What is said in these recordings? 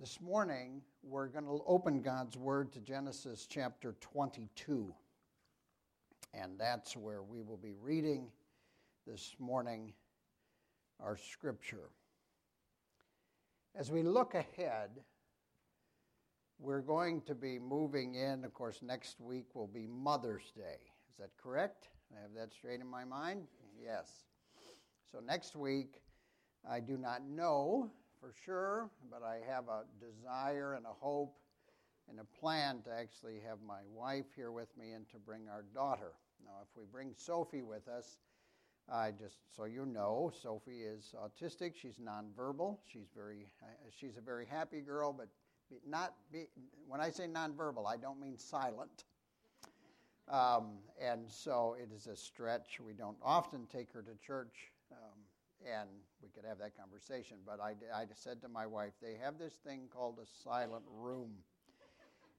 This morning, we're going to open God's Word to Genesis chapter 22. And that's where we will be reading this morning our scripture. As we look ahead, we're going to be moving in. Of course, next week will be Mother's Day. Is that correct? I have that straight in my mind? Yes. So next week, I do not know for sure, but I have a desire and a hope and a plan to actually have my wife here with me and to bring our daughter. Now, if we bring Sophie with us, I just so you know, Sophie is autistic. She's nonverbal. She's very she's a very happy girl, but not be, when I say nonverbal, I don't mean silent. Um, and so it is a stretch. We don't often take her to church. Um, and we could have that conversation. But I, I said to my wife, they have this thing called a silent room.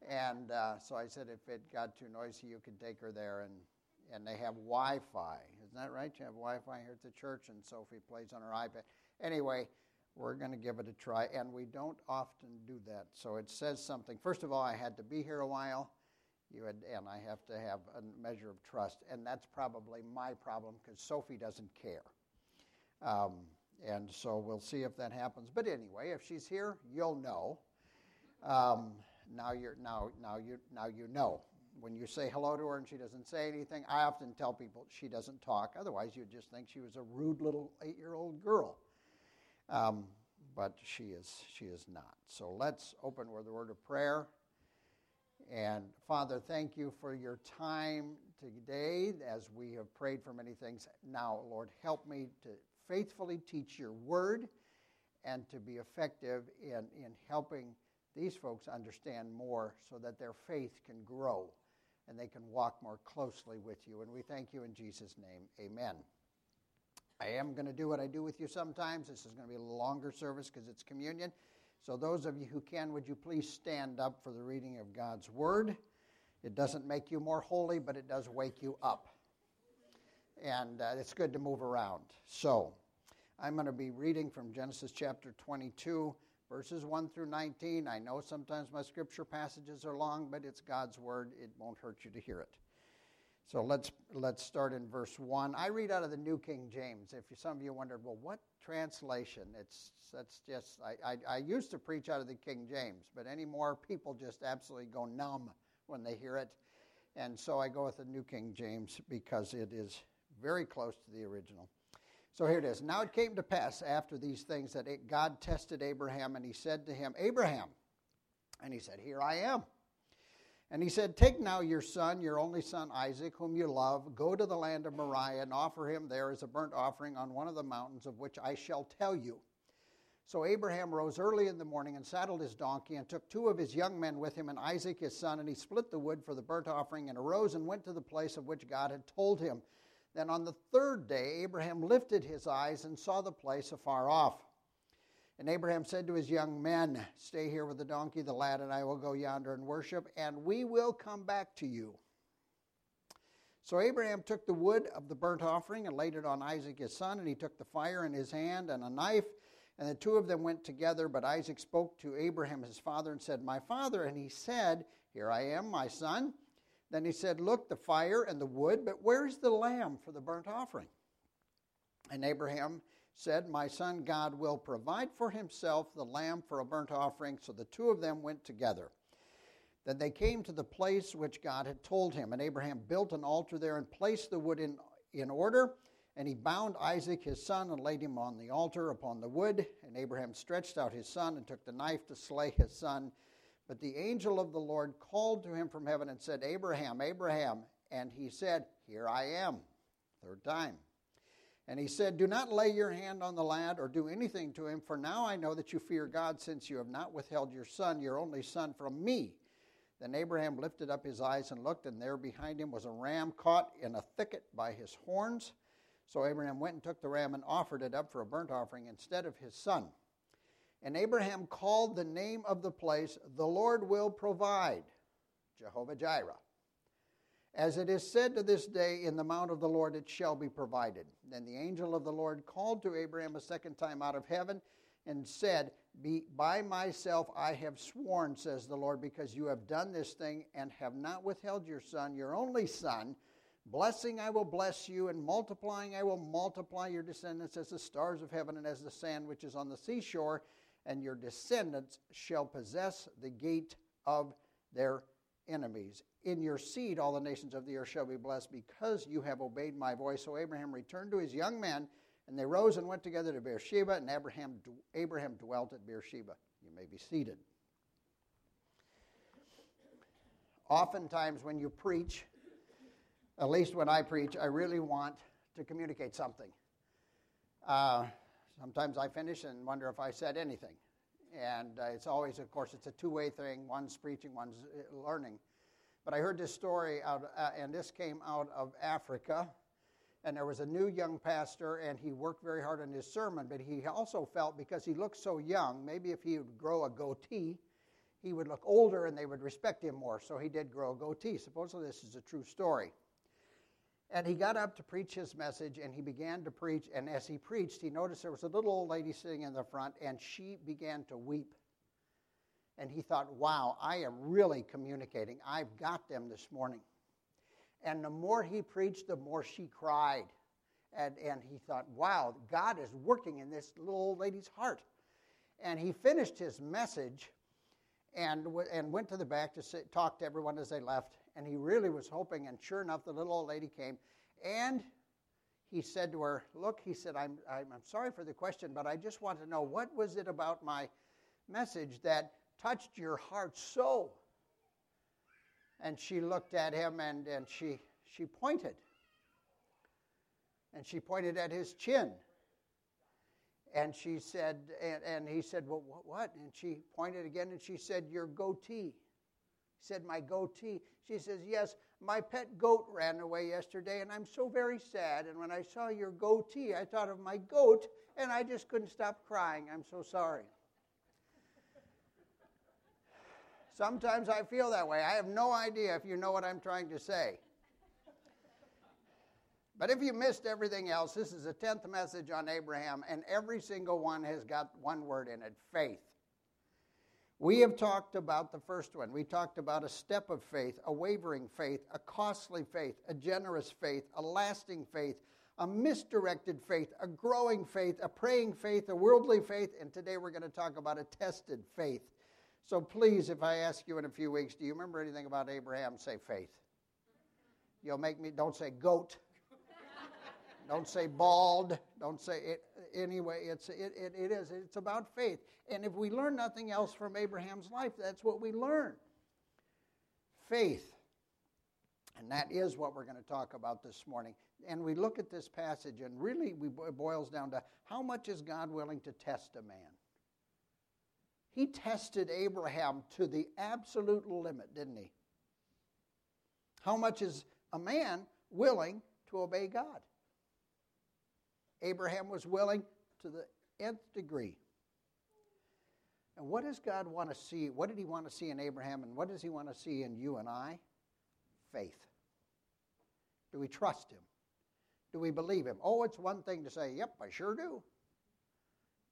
And uh, so I said, if it got too noisy, you could take her there. And, and they have Wi Fi. Isn't that right? You have Wi Fi here at the church, and Sophie plays on her iPad. Anyway, we're going to give it a try. And we don't often do that. So it says something. First of all, I had to be here a while. You had, and I have to have a measure of trust. And that's probably my problem because Sophie doesn't care. Um, and so we'll see if that happens. But anyway, if she's here, you'll know. Um, now you're now now you now you know. When you say hello to her and she doesn't say anything, I often tell people she doesn't talk. Otherwise, you'd just think she was a rude little eight-year-old girl. Um, but she is she is not. So let's open with a word of prayer. And Father, thank you for your time today as we have prayed for many things. Now, Lord, help me to faithfully teach your word and to be effective in, in helping these folks understand more so that their faith can grow and they can walk more closely with you. And we thank you in Jesus' name. Amen. I am going to do what I do with you sometimes. This is going to be a longer service because it's communion. So, those of you who can, would you please stand up for the reading of God's Word? It doesn't make you more holy, but it does wake you up and uh, it's good to move around. So, I'm going to be reading from Genesis chapter 22, verses 1 through 19. I know sometimes my scripture passages are long, but it's God's word. It won't hurt you to hear it. So let's let's start in verse one. I read out of the New King James. If some of you wondered, well, what translation? It's that's just I, I, I used to preach out of the King James, but anymore people just absolutely go numb when they hear it, and so I go with the New King James because it is very close to the original. So here it is. Now it came to pass after these things that it, God tested Abraham, and he said to him, Abraham. And he said, Here I am. And he said, Take now your son, your only son Isaac, whom you love, go to the land of Moriah, and offer him there as a burnt offering on one of the mountains of which I shall tell you. So Abraham rose early in the morning and saddled his donkey, and took two of his young men with him, and Isaac his son, and he split the wood for the burnt offering, and arose and went to the place of which God had told him. Then on the third day, Abraham lifted his eyes and saw the place afar off. And Abraham said to his young men, Stay here with the donkey, the lad and I will go yonder and worship, and we will come back to you. So Abraham took the wood of the burnt offering and laid it on Isaac his son, and he took the fire in his hand and a knife, and the two of them went together. But Isaac spoke to Abraham his father and said, My father. And he said, Here I am, my son. Then he said, Look, the fire and the wood, but where's the lamb for the burnt offering? And Abraham said, My son, God will provide for himself the lamb for a burnt offering. So the two of them went together. Then they came to the place which God had told him. And Abraham built an altar there and placed the wood in, in order. And he bound Isaac his son and laid him on the altar upon the wood. And Abraham stretched out his son and took the knife to slay his son. But the angel of the Lord called to him from heaven and said, Abraham, Abraham. And he said, Here I am. Third time. And he said, Do not lay your hand on the lad or do anything to him, for now I know that you fear God, since you have not withheld your son, your only son, from me. Then Abraham lifted up his eyes and looked, and there behind him was a ram caught in a thicket by his horns. So Abraham went and took the ram and offered it up for a burnt offering instead of his son. And Abraham called the name of the place, The Lord will provide, Jehovah Jireh. As it is said to this day, In the mount of the Lord it shall be provided. Then the angel of the Lord called to Abraham a second time out of heaven and said, Be, by myself I have sworn, says the Lord, because you have done this thing and have not withheld your son, your only son. Blessing I will bless you, and multiplying I will multiply your descendants as the stars of heaven and as the sand which is on the seashore, and your descendants shall possess the gate of their enemies. In your seed all the nations of the earth shall be blessed because you have obeyed my voice. So Abraham returned to his young men, and they rose and went together to Beersheba, and Abraham, Abraham dwelt at Beersheba. You may be seated. Oftentimes, when you preach, at least when I preach, I really want to communicate something. Uh, sometimes I finish and wonder if I said anything. And uh, it's always, of course, it's a two way thing. One's preaching, one's uh, learning. But I heard this story, out, uh, and this came out of Africa. And there was a new young pastor, and he worked very hard on his sermon, but he also felt because he looked so young, maybe if he would grow a goatee, he would look older and they would respect him more. So he did grow a goatee. Supposedly, this is a true story. And he got up to preach his message and he began to preach. And as he preached, he noticed there was a little old lady sitting in the front and she began to weep. And he thought, wow, I am really communicating. I've got them this morning. And the more he preached, the more she cried. And, and he thought, wow, God is working in this little old lady's heart. And he finished his message and, and went to the back to sit, talk to everyone as they left and he really was hoping. And sure enough, the little old lady came, and he said to her, Look, he said, I'm, I'm, I'm sorry for the question, but I just want to know what was it about my message that touched your heart so? And she looked at him and, and she, she pointed. And she pointed at his chin. And she said, and, and he said, Well, what? And she pointed again and she said, Your goatee said, My goatee. She says, Yes, my pet goat ran away yesterday, and I'm so very sad. And when I saw your goatee, I thought of my goat, and I just couldn't stop crying. I'm so sorry. Sometimes I feel that way. I have no idea if you know what I'm trying to say. But if you missed everything else, this is the 10th message on Abraham, and every single one has got one word in it faith. We have talked about the first one. We talked about a step of faith, a wavering faith, a costly faith, a generous faith, a lasting faith, a misdirected faith, a growing faith, a praying faith, a worldly faith, and today we're going to talk about a tested faith. So please, if I ask you in a few weeks, do you remember anything about Abraham? Say faith. You'll make me, don't say goat. Don't say bald. Don't say it anyway, it's, it, it, it is. It's about faith. And if we learn nothing else from Abraham's life, that's what we learn faith. And that is what we're going to talk about this morning. And we look at this passage, and really we, it boils down to how much is God willing to test a man? He tested Abraham to the absolute limit, didn't he? How much is a man willing to obey God? Abraham was willing to the nth degree. And what does God want to see? What did he want to see in Abraham, and what does he want to see in you and I? Faith. Do we trust him? Do we believe him? Oh, it's one thing to say, yep, I sure do.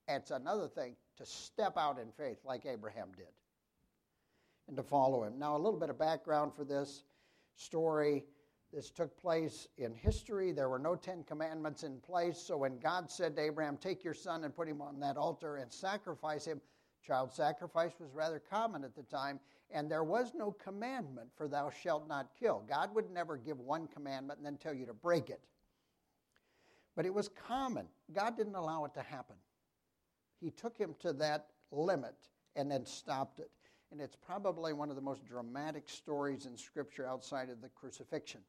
It's another thing to step out in faith like Abraham did and to follow him. Now, a little bit of background for this story. This took place in history. There were no Ten Commandments in place. So when God said to Abraham, Take your son and put him on that altar and sacrifice him, child sacrifice was rather common at the time. And there was no commandment for thou shalt not kill. God would never give one commandment and then tell you to break it. But it was common. God didn't allow it to happen. He took him to that limit and then stopped it. And it's probably one of the most dramatic stories in Scripture outside of the crucifixion.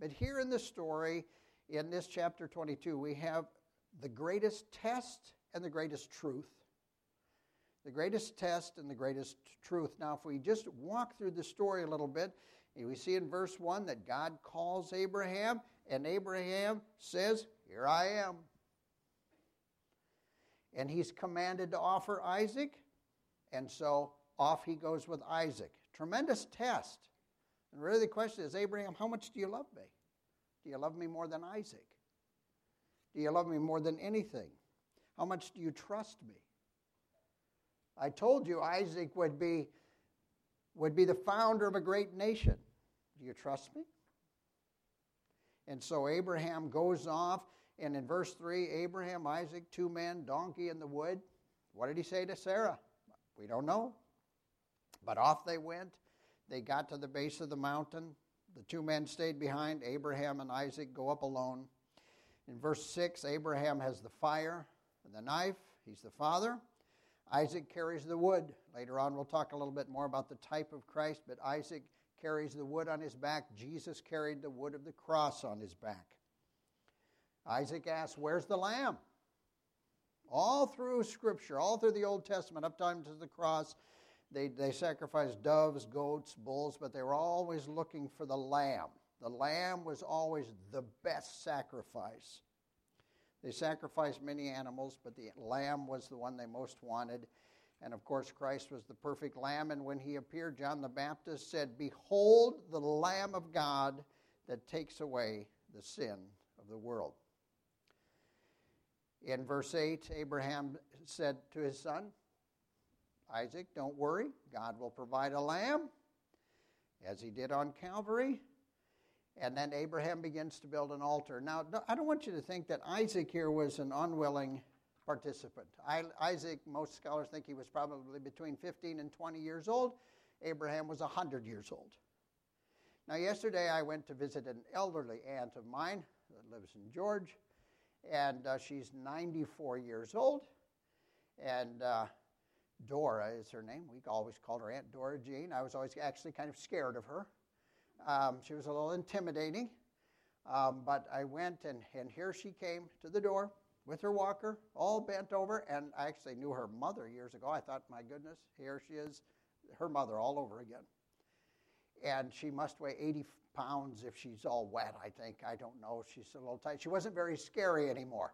But here in the story, in this chapter 22, we have the greatest test and the greatest truth. The greatest test and the greatest truth. Now, if we just walk through the story a little bit, we see in verse 1 that God calls Abraham, and Abraham says, Here I am. And he's commanded to offer Isaac, and so off he goes with Isaac. Tremendous test. And really, the question is Abraham, how much do you love me? Do you love me more than Isaac? Do you love me more than anything? How much do you trust me? I told you Isaac would be, would be the founder of a great nation. Do you trust me? And so Abraham goes off, and in verse 3, Abraham, Isaac, two men, donkey in the wood. What did he say to Sarah? We don't know. But off they went. They got to the base of the mountain. The two men stayed behind. Abraham and Isaac go up alone. In verse 6, Abraham has the fire and the knife. He's the father. Isaac carries the wood. Later on, we'll talk a little bit more about the type of Christ, but Isaac carries the wood on his back. Jesus carried the wood of the cross on his back. Isaac asks, Where's the lamb? All through Scripture, all through the Old Testament, up to the cross, they, they sacrificed doves, goats, bulls, but they were always looking for the lamb. The lamb was always the best sacrifice. They sacrificed many animals, but the lamb was the one they most wanted. And of course, Christ was the perfect lamb. And when he appeared, John the Baptist said, Behold the Lamb of God that takes away the sin of the world. In verse 8, Abraham said to his son, Isaac, don't worry. God will provide a lamb, as he did on Calvary. And then Abraham begins to build an altar. Now, I don't want you to think that Isaac here was an unwilling participant. Isaac, most scholars think he was probably between 15 and 20 years old. Abraham was 100 years old. Now, yesterday I went to visit an elderly aunt of mine that lives in George, and uh, she's 94 years old. And uh, Dora is her name. We always called her Aunt Dora Jean. I was always actually kind of scared of her. Um, she was a little intimidating. Um, but I went, and, and here she came to the door with her walker, all bent over. And I actually knew her mother years ago. I thought, my goodness, here she is, her mother all over again. And she must weigh 80 pounds if she's all wet, I think. I don't know. She's a little tight. She wasn't very scary anymore.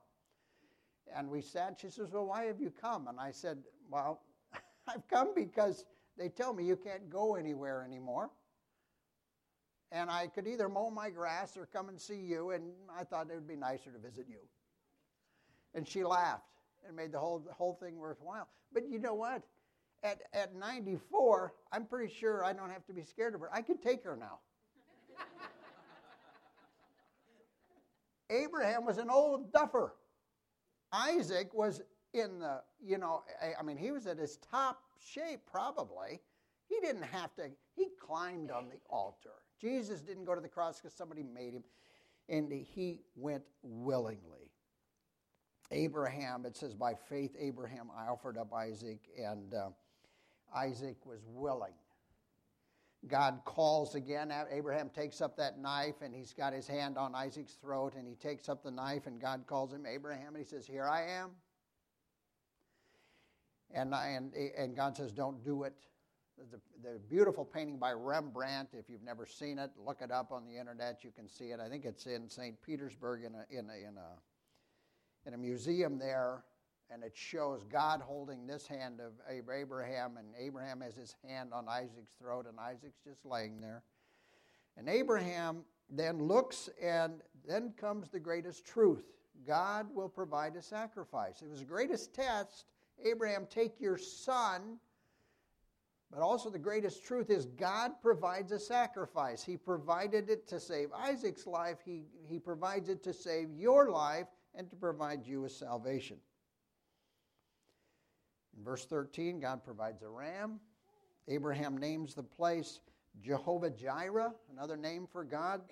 And we sat. She says, Well, why have you come? And I said, Well, I've come because they tell me you can't go anywhere anymore. And I could either mow my grass or come and see you, and I thought it would be nicer to visit you. And she laughed and made the whole, the whole thing worthwhile. But you know what? At, at 94, I'm pretty sure I don't have to be scared of her. I could take her now. Abraham was an old duffer. Isaac was in the, you know, I, mean, he was at his top shape probably. He didn't have to, he climbed on the altar. Jesus didn't go to the cross because somebody made him, and he went willingly. Abraham, it says, by faith, Abraham I offered up Isaac, and uh, Isaac was willing. God calls again. Abraham takes up that knife and he's got his hand on Isaac's throat and he takes up the knife and God calls him Abraham and he says, Here I am. And, and, and God says, don't do it. The, the beautiful painting by Rembrandt, if you've never seen it, look it up on the internet. You can see it. I think it's in St. Petersburg in a, in a, in a, in a museum there. And it shows God holding this hand of Abraham, and Abraham has his hand on Isaac's throat, and Isaac's just laying there. And Abraham then looks, and then comes the greatest truth God will provide a sacrifice. It was the greatest test Abraham, take your son. But also, the greatest truth is God provides a sacrifice. He provided it to save Isaac's life, He, he provides it to save your life and to provide you with salvation. In verse 13, God provides a ram. Abraham names the place Jehovah Jireh, another name for God.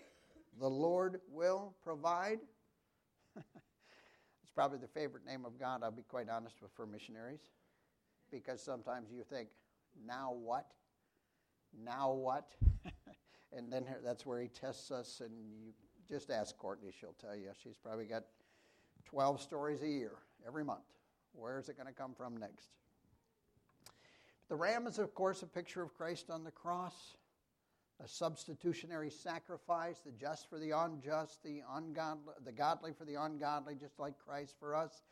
The Lord will provide probably the favorite name of God, I'll be quite honest with, for missionaries. Because sometimes you think, now what? Now what? and then that's where he tests us, and you just ask Courtney, she'll tell you. She's probably got 12 stories a year, every month. Where is it going to come from next? The ram is, of course, a picture of Christ on the cross a substitutionary sacrifice, the just for the unjust, the ungodly, the godly for the ungodly, just like Christ for us.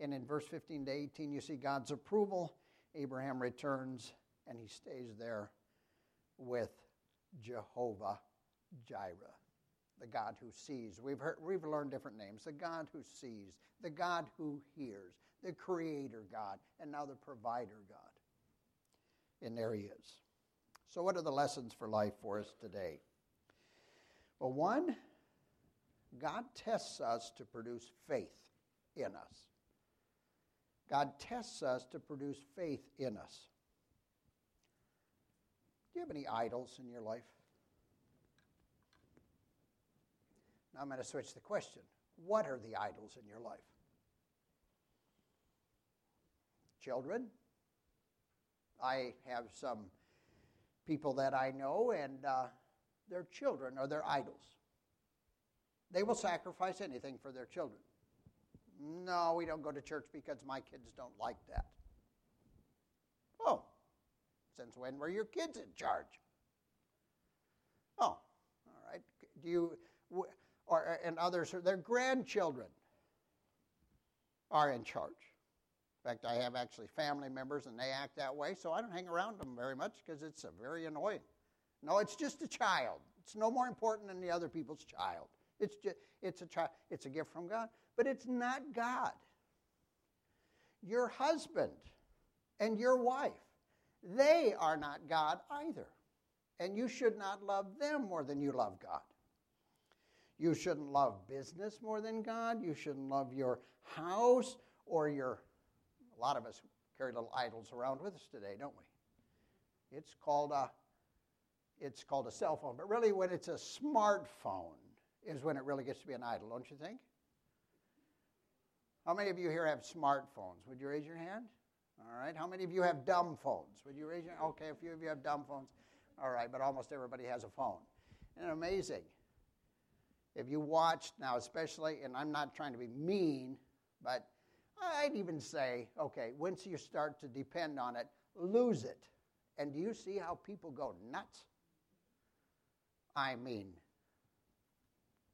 And in verse 15 to 18, you see God's approval. Abraham returns and he stays there with Jehovah Jireh, the God who sees. We've, heard, we've learned different names the God who sees, the God who hears, the Creator God, and now the Provider God. And there he is. So, what are the lessons for life for us today? Well, one, God tests us to produce faith in us. God tests us to produce faith in us. Do you have any idols in your life? Now I'm going to switch the question. What are the idols in your life? Children? I have some people that I know, and uh, their children are their idols. They will sacrifice anything for their children. No, we don't go to church because my kids don't like that. Oh, since when were your kids in charge? Oh, all right. Do you, or, and others, their grandchildren are in charge. In fact, I have actually family members and they act that way, so I don't hang around them very much because it's very annoying. No, it's just a child. It's no more important than the other people's child. It's just, it's a child. It's a gift from God, but it's not God. Your husband and your wife, they are not God either. And you should not love them more than you love God. You shouldn't love business more than God. You shouldn't love your house or your. A lot of us carry little idols around with us today, don't we? It's called a. It's called a cell phone, but really, when it's a smartphone, is when it really gets to be an idol, don't you think? How many of you here have smartphones? Would you raise your hand? All right. How many of you have dumb phones? Would you raise your Okay, a few of you have dumb phones. All right, but almost everybody has a phone. And amazing. If you watched now, especially, and I'm not trying to be mean, but I'd even say, okay, once you start to depend on it, lose it. And do you see how people go nuts? I mean,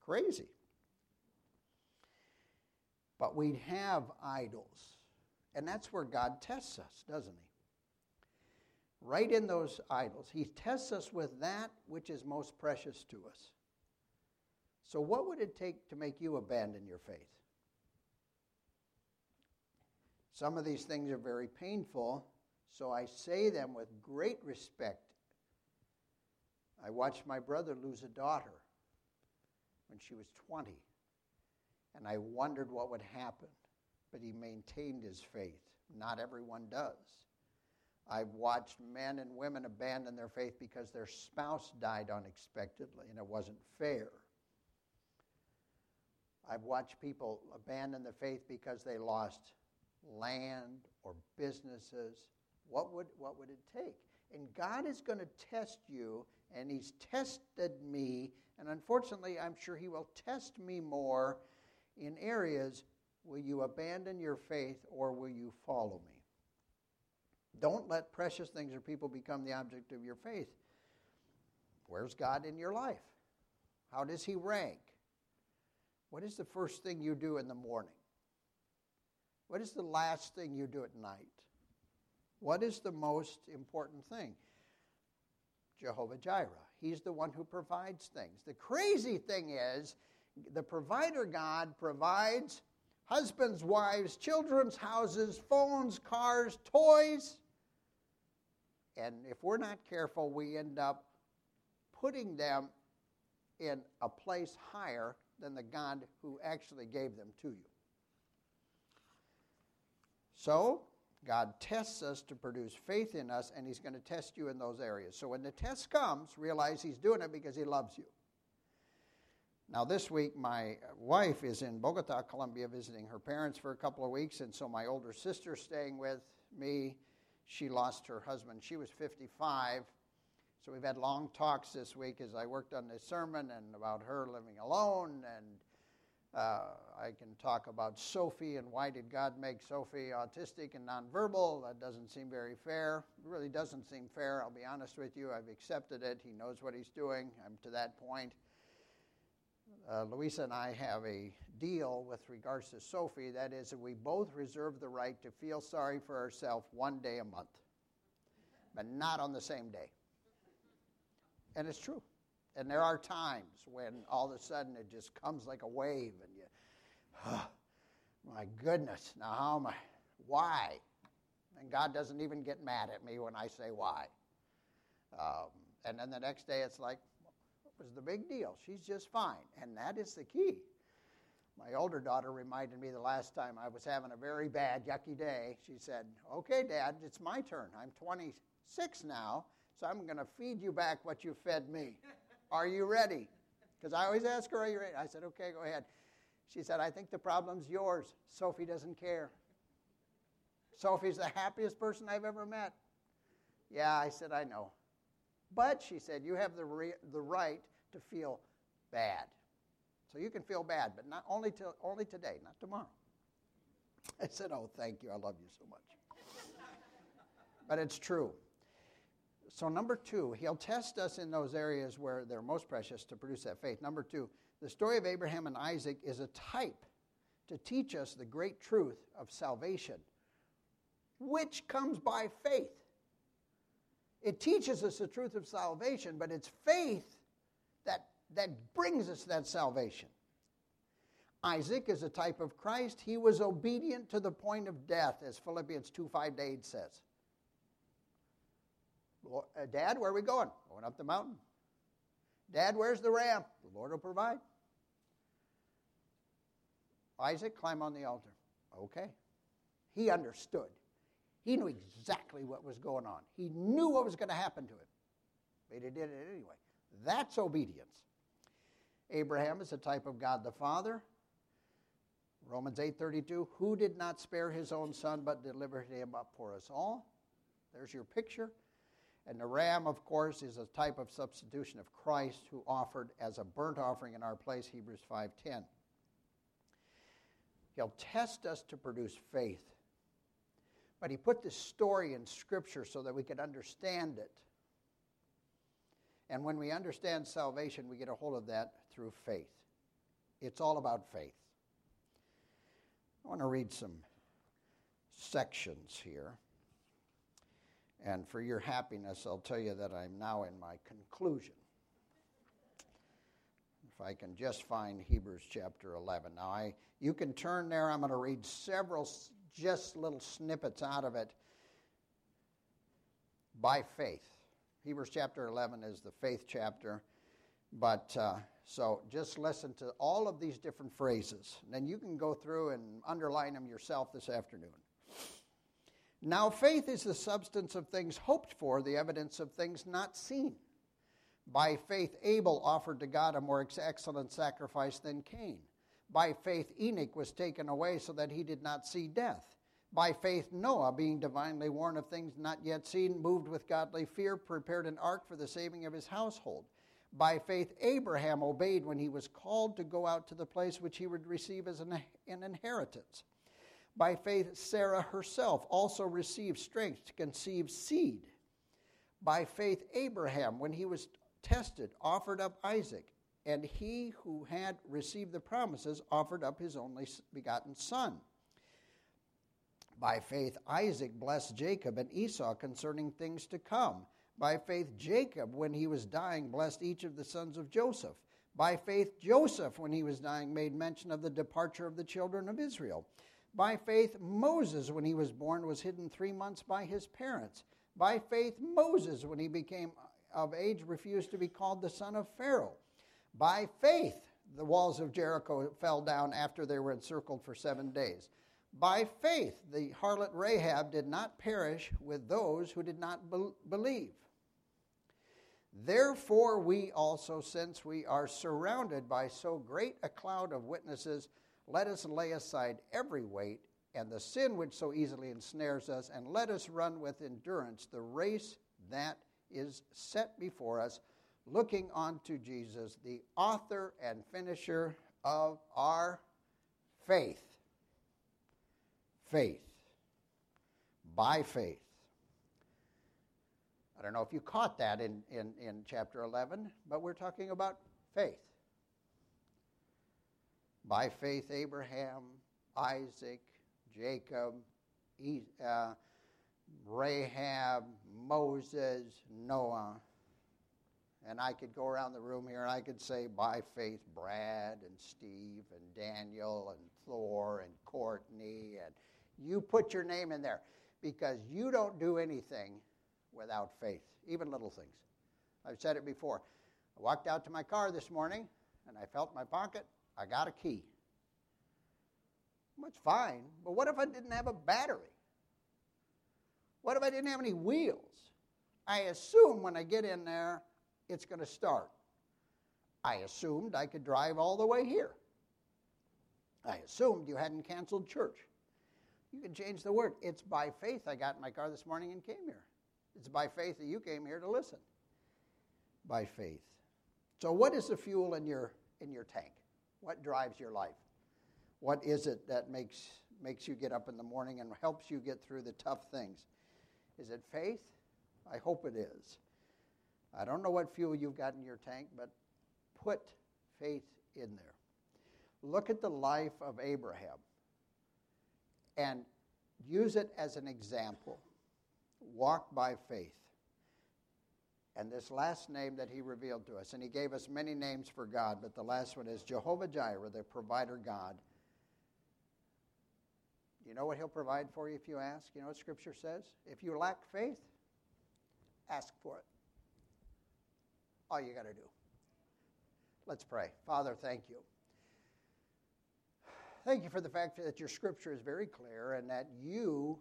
crazy. But we have idols. And that's where God tests us, doesn't He? Right in those idols. He tests us with that which is most precious to us. So, what would it take to make you abandon your faith? Some of these things are very painful, so I say them with great respect. I watched my brother lose a daughter when she was 20, and I wondered what would happen, but he maintained his faith. Not everyone does. I've watched men and women abandon their faith because their spouse died unexpectedly and it wasn't fair. I've watched people abandon the faith because they lost land or businesses. What would, what would it take? And God is going to test you, and He's tested me, and unfortunately, I'm sure He will test me more in areas will you abandon your faith or will you follow me? Don't let precious things or people become the object of your faith. Where's God in your life? How does He rank? What is the first thing you do in the morning? What is the last thing you do at night? What is the most important thing? Jehovah Jireh. He's the one who provides things. The crazy thing is, the provider God provides husbands, wives, children's houses, phones, cars, toys. And if we're not careful, we end up putting them in a place higher than the God who actually gave them to you. So, God tests us to produce faith in us, and He's going to test you in those areas. So, when the test comes, realize He's doing it because He loves you. Now, this week, my wife is in Bogota, Colombia, visiting her parents for a couple of weeks, and so my older sister staying with me. She lost her husband. She was 55. So we've had long talks this week as I worked on this sermon and about her living alone. And uh, I can talk about Sophie and why did God make Sophie autistic and nonverbal. That doesn't seem very fair. It really doesn't seem fair. I'll be honest with you. I've accepted it. He knows what he's doing. I'm to that point. Uh, Louisa and I have a deal with regards to Sophie. That is, that we both reserve the right to feel sorry for ourselves one day a month, but not on the same day. And it's true. And there are times when all of a sudden it just comes like a wave and you, oh, my goodness, now how am I, why? And God doesn't even get mad at me when I say why. Um, and then the next day it's like, what was the big deal? She's just fine. And that is the key. My older daughter reminded me the last time I was having a very bad, yucky day. She said, Okay, Dad, it's my turn. I'm 26 now, so I'm going to feed you back what you fed me. Are you ready? Because I always ask her, Are you ready? I said, Okay, go ahead. She said, I think the problem's yours. Sophie doesn't care. Sophie's the happiest person I've ever met. Yeah, I said, I know. But, she said, you have the, re- the right to feel bad. So you can feel bad, but not only, to, only today, not tomorrow. I said, Oh, thank you. I love you so much. but it's true. So, number two, he'll test us in those areas where they're most precious to produce that faith. Number two, the story of Abraham and Isaac is a type to teach us the great truth of salvation, which comes by faith. It teaches us the truth of salvation, but it's faith that, that brings us that salvation. Isaac is a type of Christ. He was obedient to the point of death, as Philippians 2 5 to 8 says. Uh, Dad, where are we going? Going up the mountain. Dad, where's the ram? The Lord will provide. Isaac, climb on the altar. Okay. He understood. He knew exactly what was going on. He knew what was going to happen to him. But he did it anyway. That's obedience. Abraham is a type of God the Father. Romans 8:32, who did not spare his own son but delivered him up for us all. There's your picture. And the ram, of course, is a type of substitution of Christ who offered as a burnt offering in our place, Hebrews 5:10. He'll test us to produce faith. But he put this story in Scripture so that we could understand it. And when we understand salvation, we get a hold of that through faith. It's all about faith. I want to read some sections here. And for your happiness, I'll tell you that I'm now in my conclusion. If I can just find Hebrews chapter 11. Now, I, you can turn there. I'm going to read several just little snippets out of it by faith. Hebrews chapter 11 is the faith chapter. But uh, so just listen to all of these different phrases. And then you can go through and underline them yourself this afternoon. Now, faith is the substance of things hoped for, the evidence of things not seen. By faith, Abel offered to God a more excellent sacrifice than Cain. By faith, Enoch was taken away so that he did not see death. By faith, Noah, being divinely warned of things not yet seen, moved with godly fear, prepared an ark for the saving of his household. By faith, Abraham obeyed when he was called to go out to the place which he would receive as an, an inheritance. By faith, Sarah herself also received strength to conceive seed. By faith, Abraham, when he was tested, offered up Isaac and he who had received the promises offered up his only begotten son. By faith, Isaac blessed Jacob and Esau concerning things to come. By faith, Jacob, when he was dying, blessed each of the sons of Joseph. By faith, Joseph, when he was dying, made mention of the departure of the children of Israel. By faith, Moses, when he was born, was hidden three months by his parents. By faith, Moses, when he became of age, refused to be called the son of Pharaoh. By faith, the walls of Jericho fell down after they were encircled for seven days. By faith, the harlot Rahab did not perish with those who did not be- believe. Therefore, we also, since we are surrounded by so great a cloud of witnesses, let us lay aside every weight and the sin which so easily ensnares us, and let us run with endurance the race that is set before us looking unto Jesus, the author and finisher of our faith. Faith. By faith. I don't know if you caught that in, in, in chapter 11, but we're talking about faith. By faith, Abraham, Isaac, Jacob, uh, Rahab, Moses, Noah, and I could go around the room here and I could say, by faith, Brad and Steve and Daniel and Thor and Courtney, and you put your name in there. because you don't do anything without faith, even little things. I've said it before. I walked out to my car this morning and I felt my pocket. I got a key. It's fine, but what if I didn't have a battery? What if I didn't have any wheels? I assume when I get in there, it's going to start. I assumed I could drive all the way here. I assumed you hadn't canceled church. You can change the word. It's by faith I got in my car this morning and came here. It's by faith that you came here to listen. By faith. So what is the fuel in your in your tank? What drives your life? What is it that makes makes you get up in the morning and helps you get through the tough things? Is it faith? I hope it is. I don't know what fuel you've got in your tank, but put faith in there. Look at the life of Abraham and use it as an example. Walk by faith. And this last name that he revealed to us, and he gave us many names for God, but the last one is Jehovah Jireh, the provider God. You know what he'll provide for you if you ask? You know what Scripture says? If you lack faith, ask for it. All you got to do. Let's pray. Father, thank you. Thank you for the fact that your scripture is very clear and that you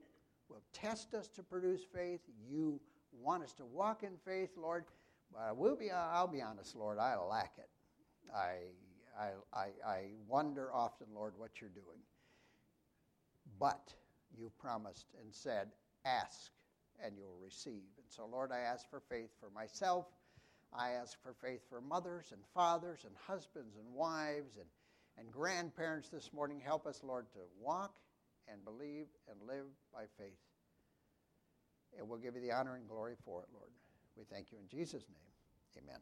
will test us to produce faith. You want us to walk in faith, Lord. But we'll be, uh, I'll be honest, Lord, I lack it. I, I, I, I wonder often, Lord, what you're doing. But you promised and said, ask and you'll receive. And so, Lord, I ask for faith for myself. I ask for faith for mothers and fathers and husbands and wives and, and grandparents this morning. Help us, Lord, to walk and believe and live by faith. And we'll give you the honor and glory for it, Lord. We thank you in Jesus' name. Amen.